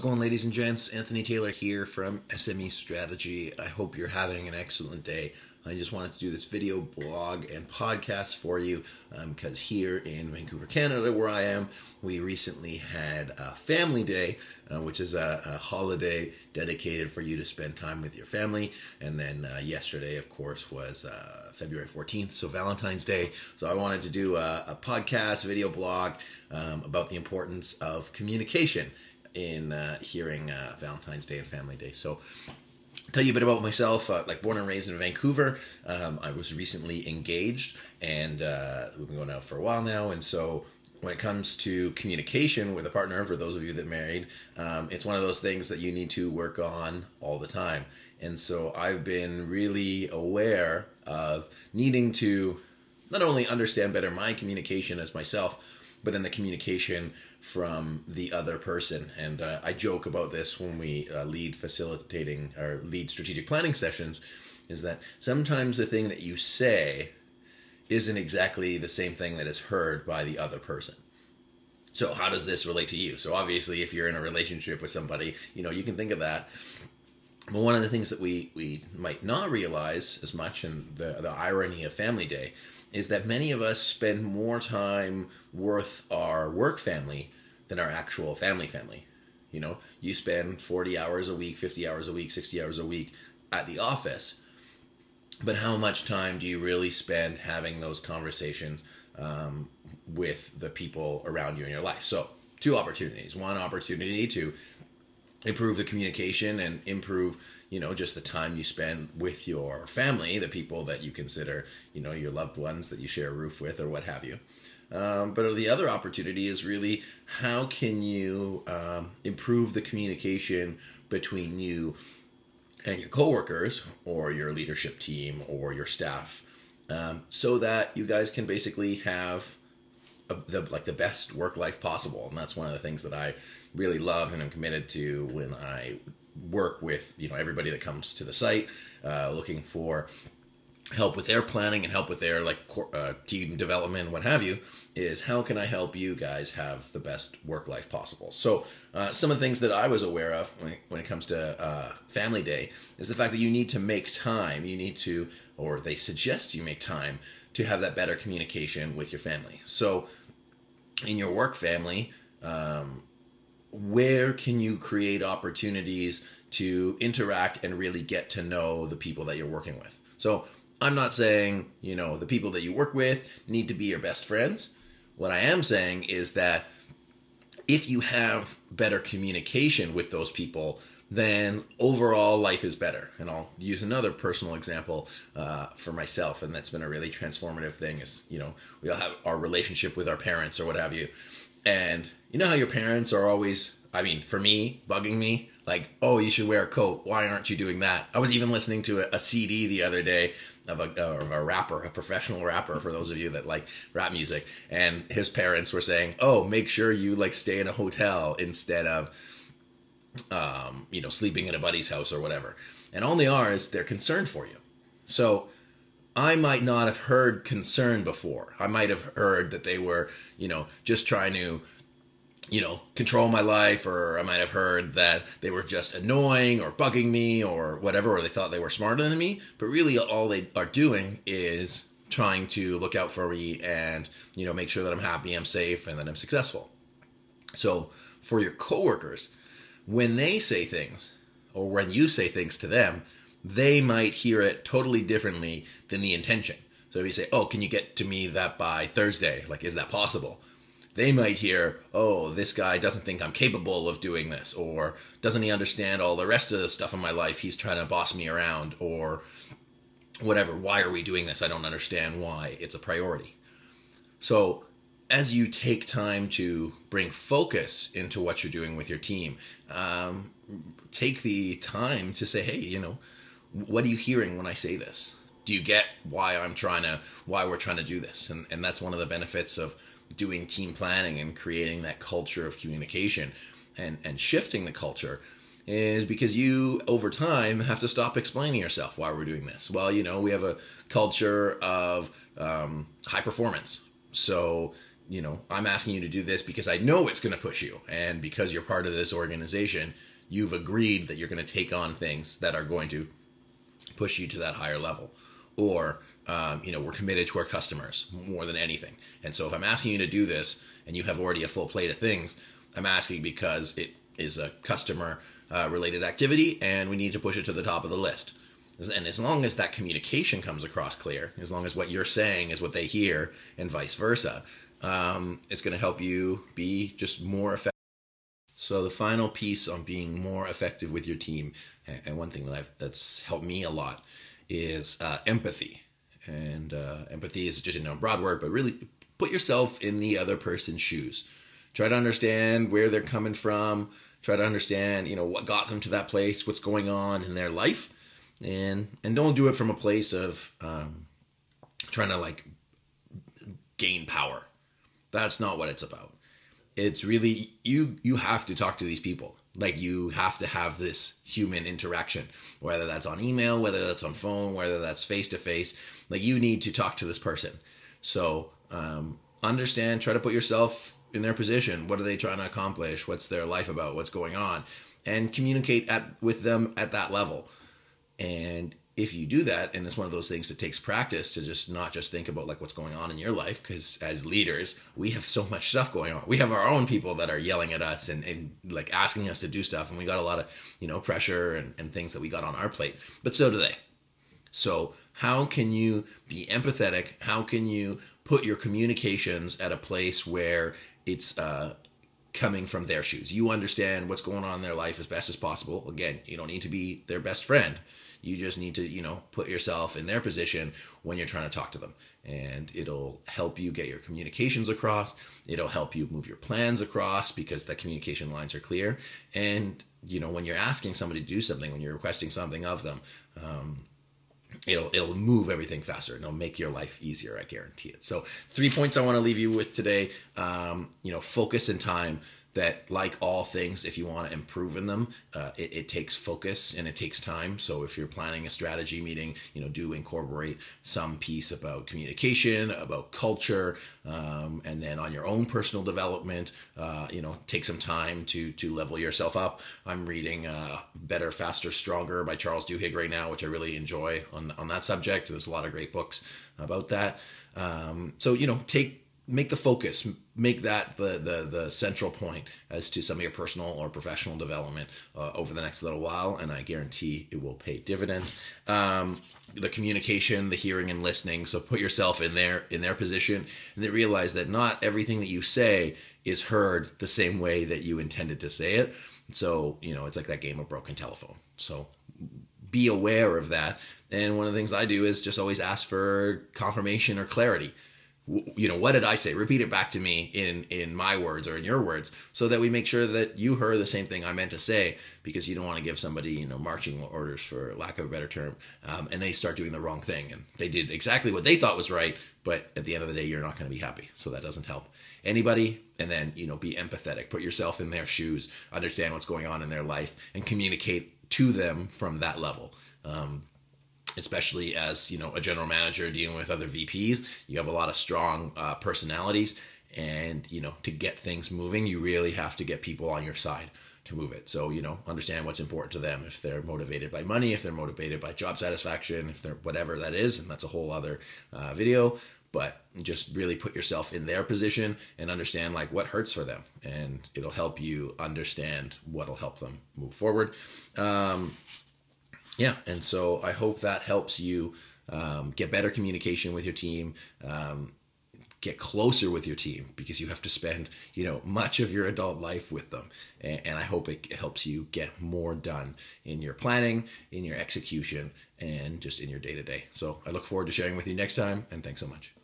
It going, ladies and gents? Anthony Taylor here from SME Strategy. I hope you're having an excellent day. I just wanted to do this video blog and podcast for you because um, here in Vancouver, Canada, where I am, we recently had a Family Day, uh, which is a, a, holiday dedicated for you to spend time with your family. And then uh, yesterday, of course, was uh, February 14th, so Valentine's Day. So I wanted to do a, a podcast, video blog um, about the importance of communication in uh, hearing uh, Valentine's Day and Family Day. So tell you a bit about myself. Uh, like born and raised in Vancouver, um, I was recently engaged, and uh, we've been going out for a while now. And so, when it comes to communication with a partner, for those of you that married, um, it's one of those things that you need to work on all the time. And so, I've been really aware of needing to not only understand better my communication as myself, but then the communication from the other person. And uh, I joke about this when we uh, lead facilitating or lead strategic planning sessions is that sometimes the thing that you say isn't exactly the same thing that is heard by the other person. So how does this relate to you? So obviously if you're in a relationship with somebody, you know, you can think of that. But one of the things that we, we might not realize as much, and the, the irony of Family Day, is that many of us spend more time with our work family than our actual family family. You know, you spend 40 hours a week, 50 hours a week, 60 hours a week at the office. But how much time do you really spend having those conversations um, with the people around you in your life? So, two opportunities. One opportunity to improve the communication and improve you know just the time you spend with your family the people that you consider you know your loved ones that you share a roof with or what have you. Um, but the other opportunity is really how can you um, improve the communication between you and your coworkers or your leadership team or your staff um, so that you guys can basically have the like the best work life possible. And that's one of the things that I really love and I'm committed to when I work with you know everybody that comes to the site uh, looking for help with their planning and help with their like uh, team development what have you is how can i help you guys have the best work life possible? So uh, some of the things that i was aware of when it, when it comes to uh, family day is the fact that you need to make time. You need to or they suggest you make time to have that better communication with your family so in your work family um, where can you create opportunities to interact and really get to know the people that you're working with? So, I'm not saying, you know, the people that you work with need to be your best friends. What I am saying is that if you have better communication with those people, then overall life is better. And I'll use another personal example uh, for myself, and that's been a really transformative thing. Is you know we all have our relationship with our parents or what have you, and you know how your parents are always, I mean, for me, bugging me, like, oh, you should wear a coat. Why aren't you doing that? I was even listening to a, a CD the other day of a, of a rapper, a professional rapper, for those of you that like rap music, and his parents were saying, oh, make sure you like stay in a hotel instead of, um, you know, sleeping in a buddy's house or whatever. And all they are is they're concerned for you. So I might not have heard concern before. I might have heard that they were, you know, just trying to you know, control my life, or I might have heard that they were just annoying or bugging me or whatever, or they thought they were smarter than me. But really, all they are doing is trying to look out for me and, you know, make sure that I'm happy, I'm safe, and that I'm successful. So, for your coworkers, when they say things, or when you say things to them, they might hear it totally differently than the intention. So if you say, "Oh, can you get to me that by Thursday?" Like, is that possible? they might hear, oh, this guy doesn't think I'm capable of doing this, or doesn't he understand all the rest of the stuff in my life? He's trying to boss me around, or whatever. Why are we doing this? I don't understand why it's a priority. So, as you take time to bring focus into what you're doing with your team, um, take the time to say, hey, you know, what are you hearing when I say this? Do you get why I'm trying to, why we're trying to do this? And, and that's one of the benefits of doing team planning and creating that culture of communication and, and shifting the culture is because you over time have to stop explaining yourself why we're doing this well you know we have a culture of um, high performance so you know, I'm asking you to do this because I know it's going to push you. And because you're part of this organization, you've agreed that you're going to take on things that are going to push you to that higher level. Or, um, you know, we're committed to our customers more than anything. And so if I'm asking you to do this and you have already a full plate of things, I'm asking because it is a customer uh, related activity and we need to push it to the top of the list. And as long as that communication comes across clear, as long as what you're saying is what they hear and vice versa, um, it's going to help you be just more effective. So the final piece on being more effective with your team, and one thing that I've, that's helped me a lot, is uh, empathy. And uh, empathy is just you know, broad word, but really put yourself in the other person's shoes. Try to understand where they're coming from. Try to understand, you know, what got them to that place, what's going on in their life, and and don't do it from a place of um, trying to like gain power. That's not what it's about. It's really you you have to talk to these people. Like you have to have this human interaction whether that's on email whether that's on phone whether that's face to face like you need to talk to this person. So um, understand try to put yourself in their position. What are they trying to accomplish? What's their life about? What's going on? And communicate at with them at that level. And if you do that and it's one of those things that takes practice to just not just think about like what's going on in your life because as leaders we have so much stuff going on. We have our own people that are yelling at us and, and like asking us to do stuff and we got a lot of you know pressure and, and things that we got on our plate but so do they. So how can you be empathetic? How can you put your communications at a place where it's uh, coming from their shoes you understand what's going on in their life as best as possible again you don't need to be their best friend you just need to, you know, put yourself in their position when you're trying to talk to them. And it'll help you get your communications across. It'll help you move your plans across because the communication lines are clear. And, you know, when you're asking somebody to do something, when you're requesting something of them, um, it'll it'll move everything faster and it'll make your life easier i guarantee it. So three points i want to leave you with today um, you know focus and time that like all things if you want to improve in them uh, it, it, takes focus and it takes time. So if you're planning a strategy meeting you know do incorporate some piece about communication about culture um, and then on your own personal development uh, you know take some time to to level yourself up. I'm reading uh, better faster stronger by charles duhigg right now which i really enjoy on, on that subject. There's a lot of great books about that. Um, so you know take make the focus make that the, the the central point as to some of your personal or professional development uh, over the next little while and i guarantee it will pay dividends. Um, the communication the hearing and listening so put yourself in their in their position and then realize that not everything that you say is heard the same way that you intended to say it. So you know it's like that game of broken telephone. So be aware of that. And one of the things i do is just always ask for confirmation or clarity you know what did i say? Repeat it back to me in in my words or in your words so that we make sure that you heard the same thing i meant to say because you don't want to give somebody you know marching orders for lack of a better term um, and they start doing the wrong thing. And they did exactly what they thought was right but at the end of the day you're not going to be happy. So that doesn't help anybody. And then you know be empathetic. Put yourself in their shoes. Understand what's going on in their life and communicate to them from that level. Um, especially as you know a general manager dealing with other VPs. You have a lot of strong uh, personalities, and you know to get things moving, you really have to get people on your side to move it. So you know understand what's important to them. If they're motivated by money, if they're motivated by job satisfaction, if they're whatever that is, and that's a whole other uh, video. But just really put yourself in their position and understand like what hurts for them, and it'll help you understand what'll help them move forward. Um, yeah, and so I hope that helps you um, get better communication with your team. Um, get closer with your team because you have to spend you know much of your adult life with them and, and, i hope it helps you get more done in your planning in your execution and just in your day to day so i look forward to sharing with you next time and thanks so much